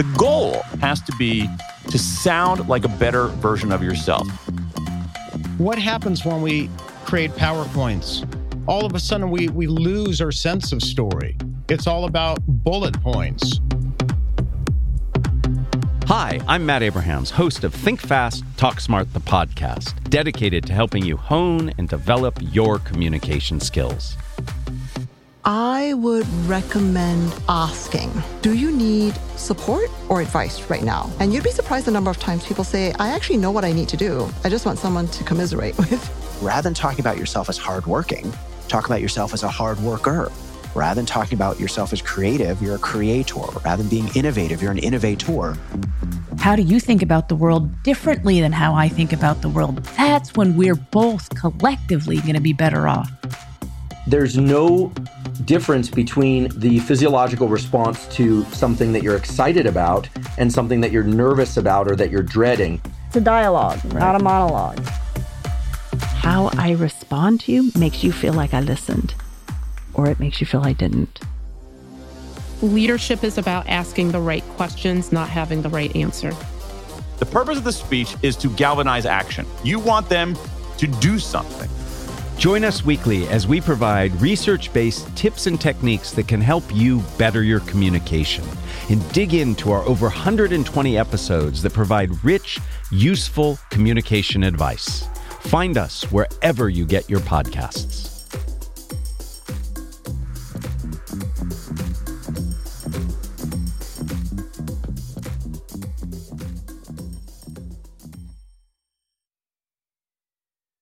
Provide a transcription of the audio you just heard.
The goal has to be to sound like a better version of yourself. What happens when we create PowerPoints? All of a sudden, we, we lose our sense of story. It's all about bullet points. Hi, I'm Matt Abrahams, host of Think Fast, Talk Smart, the podcast, dedicated to helping you hone and develop your communication skills. I would recommend asking Do you need support or advice right now? And you'd be surprised the number of times people say, I actually know what I need to do. I just want someone to commiserate with. Rather than talking about yourself as hardworking, talk about yourself as a hard worker. Rather than talking about yourself as creative, you're a creator. Rather than being innovative, you're an innovator. How do you think about the world differently than how I think about the world? That's when we're both collectively going to be better off. There's no difference between the physiological response to something that you're excited about and something that you're nervous about or that you're dreading. It's a dialogue, right. not a monologue. How I respond to you makes you feel like I listened, or it makes you feel I didn't. Leadership is about asking the right questions, not having the right answer. The purpose of the speech is to galvanize action. You want them to do something. Join us weekly as we provide research based tips and techniques that can help you better your communication and dig into our over 120 episodes that provide rich, useful communication advice. Find us wherever you get your podcasts.